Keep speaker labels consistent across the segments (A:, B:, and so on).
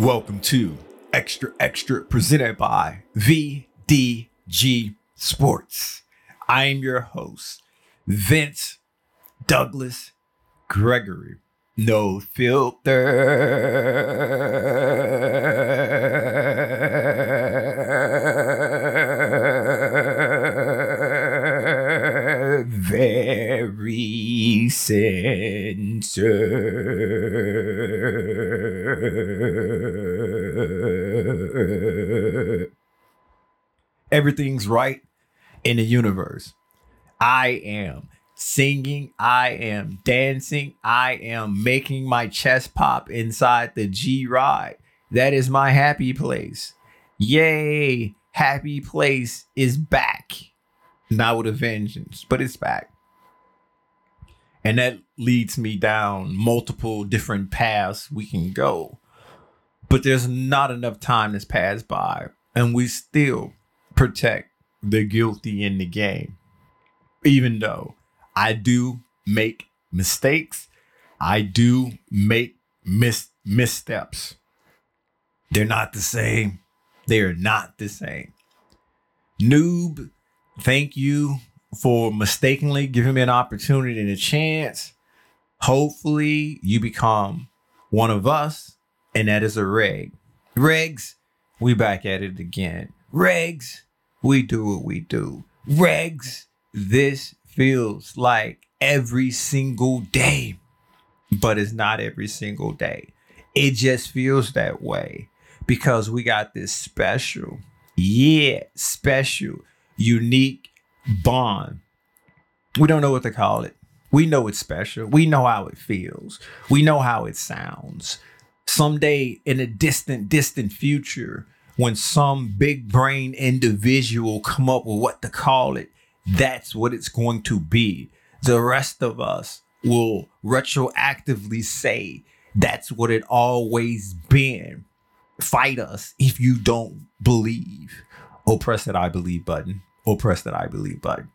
A: Welcome to Xtra Xtra presented by VDG Sports. I am your host, Vince Douglas Gregory. No filter. Very center. Everything's right in the universe. I am singing, I am dancing, I am making my chest pop inside the G ride. That is my happy place. Yay! Happy place is back. Not with a vengeance, but it's back. And that leads me down multiple different paths we can go. But there's not enough time that's passed by, and we still protect the guilty in the game. Even though I do make mistakes, I do make mis- missteps. They're not the same. They are not the same. Noob, thank you for mistakenly giving me an opportunity and a chance. Hopefully, you become one of us, and that is a reg. Regs, we back at it again. Regs, we do what we do. Regs, this feels like every single day, but it's not every single day. It just feels that way because we got this special, yeah, special, unique bond. We don't know what to call it. We know it's special. We know how it feels. We know how it sounds. Someday in a distant, distant future, when some big brain individual come up with what to call it, that's what it's going to be. The rest of us will retroactively say that's what it always been. Fight us if you don't believe. Or press that I believe button. Or press that I believe button.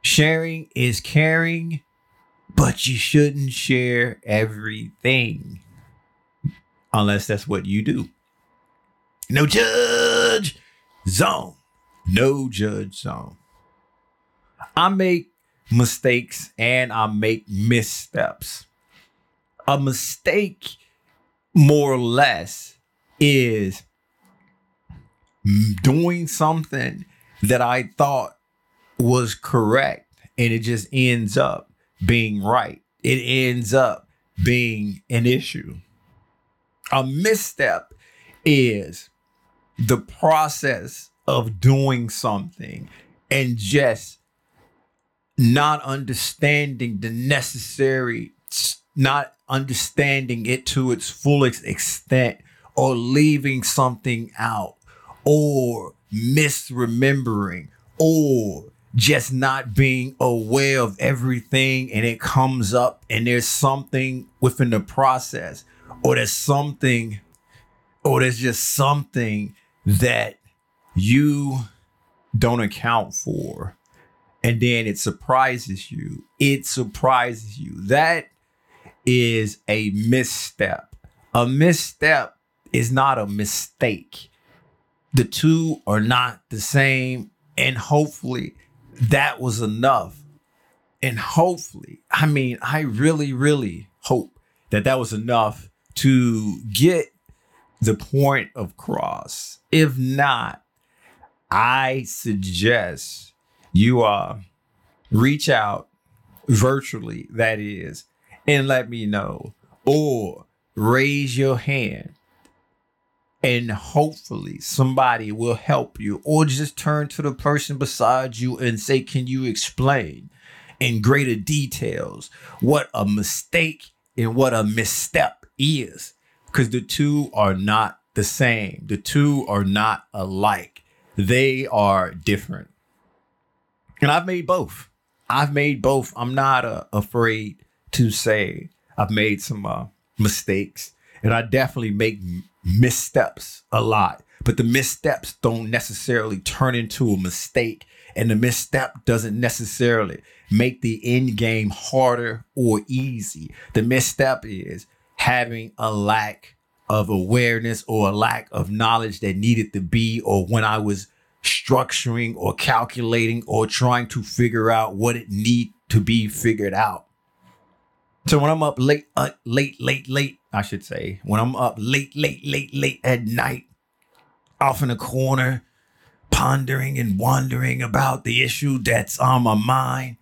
A: Sharing is caring, but you shouldn't share everything unless that's what you do. No judge zone. No judge zone. I make mistakes and I make missteps. A mistake, more or less, is doing something that I thought was correct and it just ends up being right. It ends up being an issue. A misstep is the process of doing something and just not understanding the necessary, not understanding it to its fullest extent, or leaving something out, or misremembering, or just not being aware of everything and it comes up and there's something within the process, or there's something, or there's just something that you don't account for and then it surprises you. It surprises you. That is a misstep. A misstep is not a mistake. The two are not the same. And hopefully that was enough. And hopefully, I mean, I really, really hope that that was enough to get the point of cross. If not, I suggest you uh reach out virtually that is and let me know or raise your hand and hopefully somebody will help you or just turn to the person beside you and say can you explain in greater details what a mistake and what a misstep is? Because the two are not the same. The two are not alike. They are different. And I've made both. I've made both. I'm not uh, afraid to say I've made some uh, mistakes, and I definitely make missteps a lot. But the missteps don't necessarily turn into a mistake, and the misstep doesn't necessarily make the end game harder or easy. The misstep is having a lack of awareness or a lack of knowledge that needed to be, or when I was structuring or calculating or trying to figure out what it need to be figured out. So when I'm up late, uh, late, late, late, I should say, when I'm up late, late, late, late at night, off in a corner, pondering and wondering about the issue that's on my mind,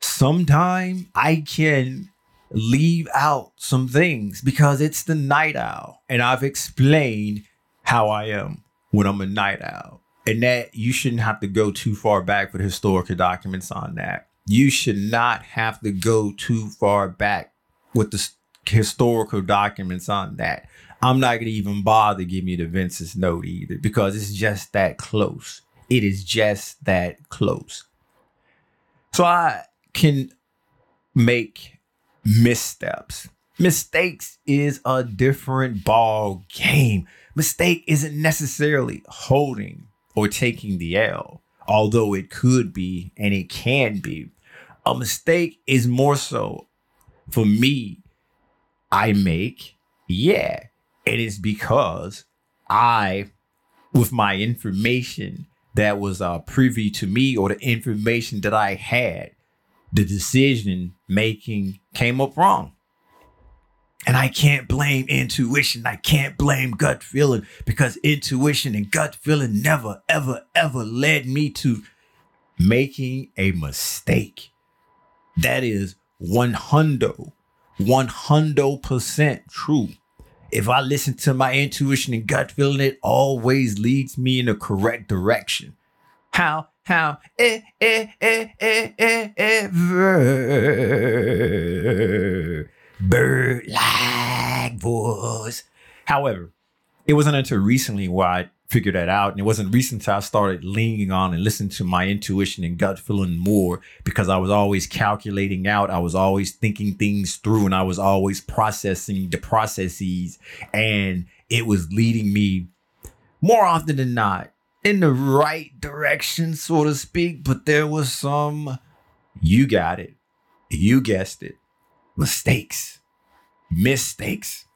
A: sometime I can leave out some things because it's the night owl. And I've explained how I am when I'm a night owl. And that you shouldn't have to go too far back for the historical documents on that. You should not have to go too far back with the historical documents on that. I'm not gonna even bother giving you the Vince's note either because it's just that close. It is just that close. So I can make missteps. Mistakes is a different ball game. Mistake isn't necessarily holding or taking the L, although it could be and it can be. A mistake is more so for me, I make, yeah. It is because I, with my information that was uh, privy to me or the information that I had, the decision making came up wrong. And I can't blame intuition. I can't blame gut feeling because intuition and gut feeling never, ever, ever led me to making a mistake. That is 100, 100% true. If I listen to my intuition and gut feeling, it always leads me in the correct direction. How how eh, eh, eh, eh, eh, ever bird like voice. However, it wasn't until recently where I figured that out. And it wasn't recent until I started leaning on and listening to my intuition and gut feeling more because I was always calculating out. I was always thinking things through and I was always processing the processes. And it was leading me more often than not in the right direction, so to speak, but there was some, you got it, you guessed it, mistakes, mistakes.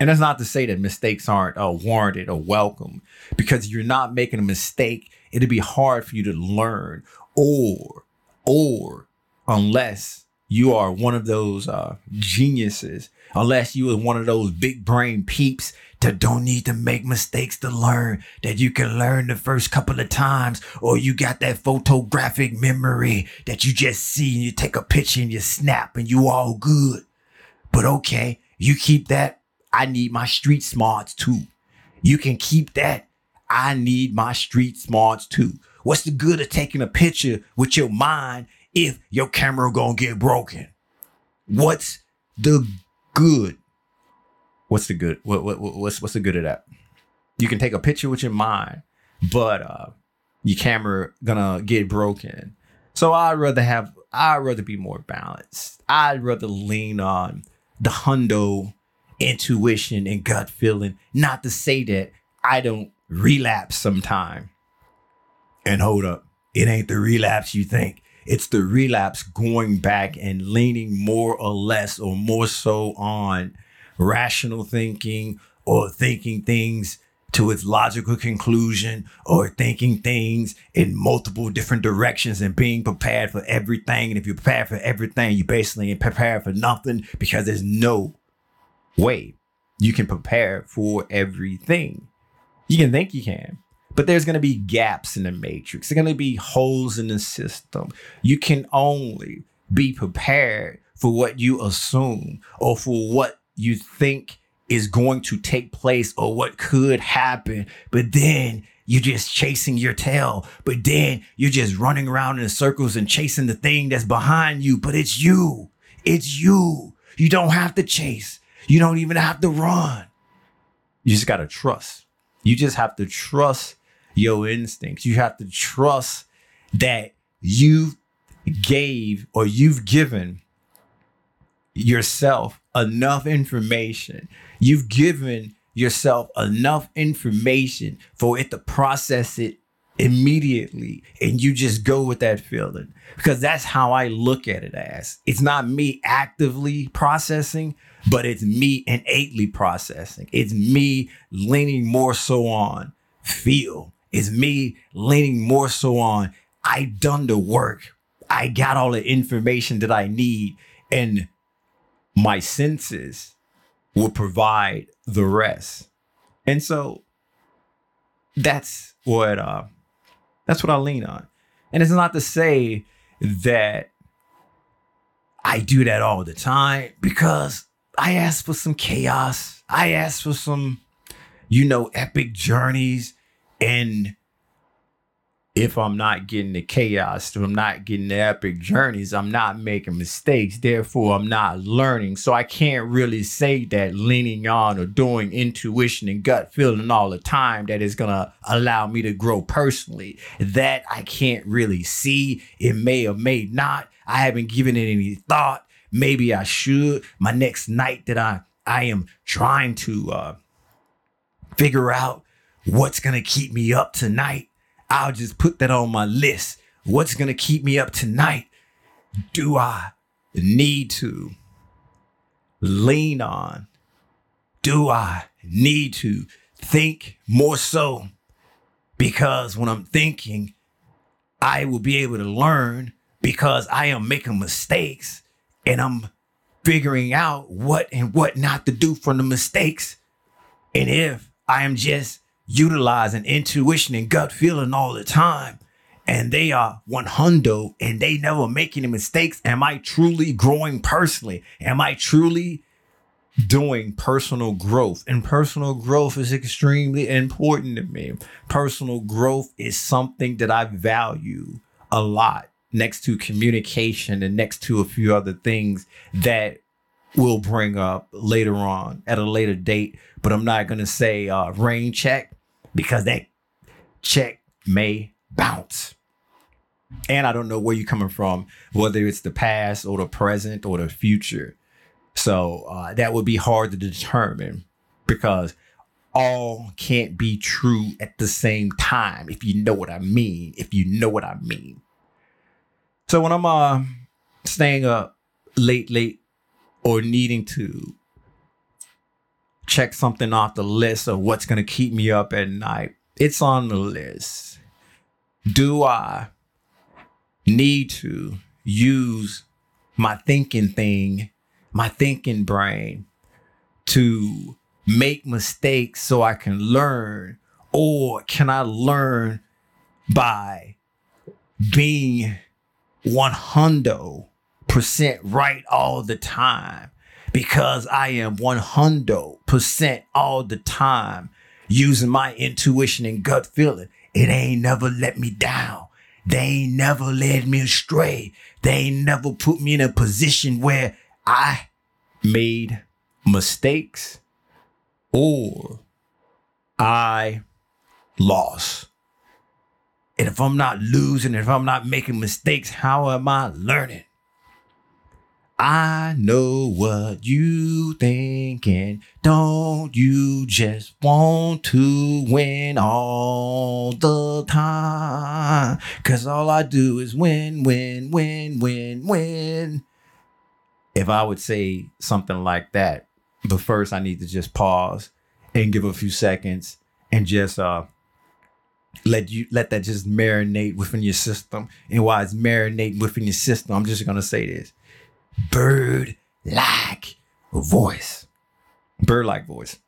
A: And that's not to say that mistakes aren't uh, warranted or welcome, because you're not making a mistake. It'd be hard for you to learn, or, or unless you are one of those uh, geniuses, unless you are one of those big brain peeps that don't need to make mistakes to learn, that you can learn the first couple of times, or you got that photographic memory that you just see and you take a picture and you snap and you all good. But okay, you keep that. I need my street smarts too. You can keep that. I need my street smarts too. What's the good of taking a picture with your mind if your camera gonna get broken? What's the good? What's the good? What, what what's what's the good of that? You can take a picture with your mind, but uh, your camera gonna get broken. So I'd rather have I'd rather be more balanced. I'd rather lean on the hundo intuition and gut feeling. Not to say that I don't relapse sometime. And hold up, it ain't the relapse you think. It's the relapse going back and leaning more or less or more so on rational thinking or thinking things to its logical conclusion or thinking things in multiple different directions and being prepared for everything. And if you're prepared for everything, you basically ain't prepared for nothing because there's no way you can prepare for everything. You can think you can, but there's going to be gaps in the matrix. There's going to be holes in the system. You can only be prepared for what you assume or for what you think is going to take place or what could happen. But then you're just chasing your tail. But then you're just running around in circles and chasing the thing that's behind you. But it's you. It's you. You don't have to chase. You don't even have to run. You just got to trust. You just have to trust your instincts. You have to trust that you gave or you've given yourself enough information. You've given yourself enough information for it to process it immediately and you just go with that feeling because that's how I look at it as it's not me actively processing, but it's me innately processing. It's me leaning more so on feel. It's me leaning more so on I done the work. I got all the information that I need and my senses will provide the rest. And so that's what uh that's what I lean on. And it's not to say that I do that all the time because I ask for some chaos. I ask for some, you know, epic journeys. And if I'm not getting the chaos, if I'm not getting the epic journeys, I'm not making mistakes. Therefore, I'm not learning. So I can't really say that leaning on or doing intuition and gut feeling all the time that is going to allow me to grow personally. That I can't really see. It may or may not. I haven't given it any thought. Maybe I should. My next night that I I am trying to uh, figure out what's going to keep me up tonight I'll just put that on my list. What's going to keep me up tonight? Do I need to lean on? Do I need to think more so? Because when I'm thinking, I will be able to learn because I am making mistakes and I'm figuring out what and what not to do from the mistakes. And if I am just utilizing intuition and gut feeling all the time. And they are one hundo and they never make any mistakes. Am i truly growing personally? Am i truly doing personal growth? And personal growth is extremely important to me. Personal growth is something that i value a lot next to communication and next to a few other things that we'll bring up later on at a later date. But i'm not going to say uh, rain check because that check may bounce. And I don't know where you're coming from, whether it's the past or the present or the future. So uh, that would be hard to determine because all can't be true at the same time, if you know what I mean. If you know what I mean. So when I'm uh, staying up late, late, or needing to check something off the list of what's going to keep me up at night. It's on the list. Do I need to use my thinking thing, my thinking brain to make mistakes so I can learn? Or can I learn by being 100% right all the time? Because I am 100% all the time using my intuition and gut feeling. It ain't never let me down. They ain't never led me astray. They ain't never put me in a position where I made mistakes or I lost. And if I'm not losing, if I'm not making mistakes, how am I learning? I know what you thinking. Don't you just want to win all the time? Cause all I do is win, win, win, win, win. If I would say something like that, but first I need to just pause and give a few seconds and just uh let you let that just marinate within your system. And while it's marinating within your system, I'm just gonna say this bird like voice. Bird like voice.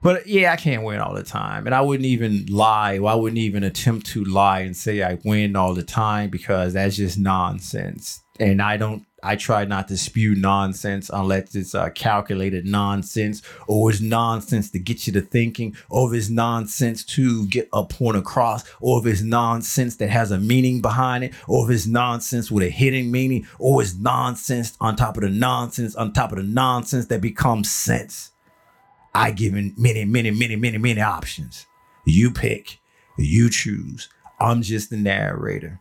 A: But yeah, I can't win all the time. And I wouldn't even lie. I wouldn't even attempt to lie and say I win all the time because that's just nonsense. And I don't I try not to spew nonsense unless it's uh, calculated nonsense or it's nonsense to get you to thinking or it's nonsense to get a point across or if it's nonsense that has a meaning behind it or if it's nonsense with a hidden meaning or it's nonsense on top of the nonsense on top of the nonsense that becomes sense. I give many, many, many, many, many options. You pick, you choose. I'm just the narrator.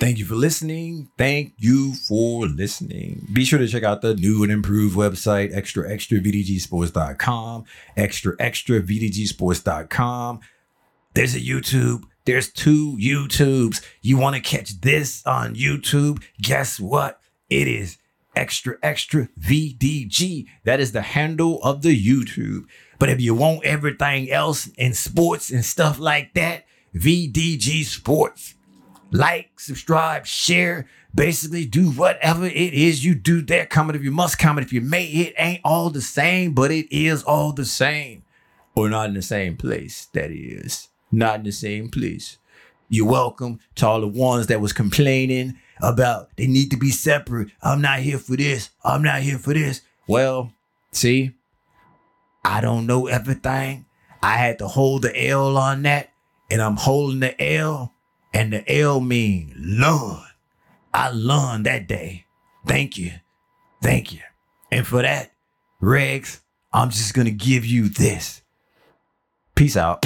A: Thank you for listening. Thank you for listening. Be sure to check out the new and improved website, extra extra VDGsports.com, extra extra VDGsports.com. There's a YouTube, There's two YouTubes. You want to catch this on YouTube? Guess what? It is extra extra VDG. That is the handle of the YouTube. But if you want everything else in sports and stuff like that, VDG Sports. Like, subscribe, share, basically do whatever it is you do there. Comment if you must, comment if you may. It ain't all the same, but it is all the same. Or not in the same place, that is. Not in the same place. You're welcome to all the ones that was complaining about they need to be separate. I'm not here for this. I'm not here for this. Well, see, I don't know everything. I had to hold the L on that, and I'm holding the L, and the L mean Lord. I learned that day. Thank you. Thank you. And for that, Regs, I'm just gonna give you this. Peace out.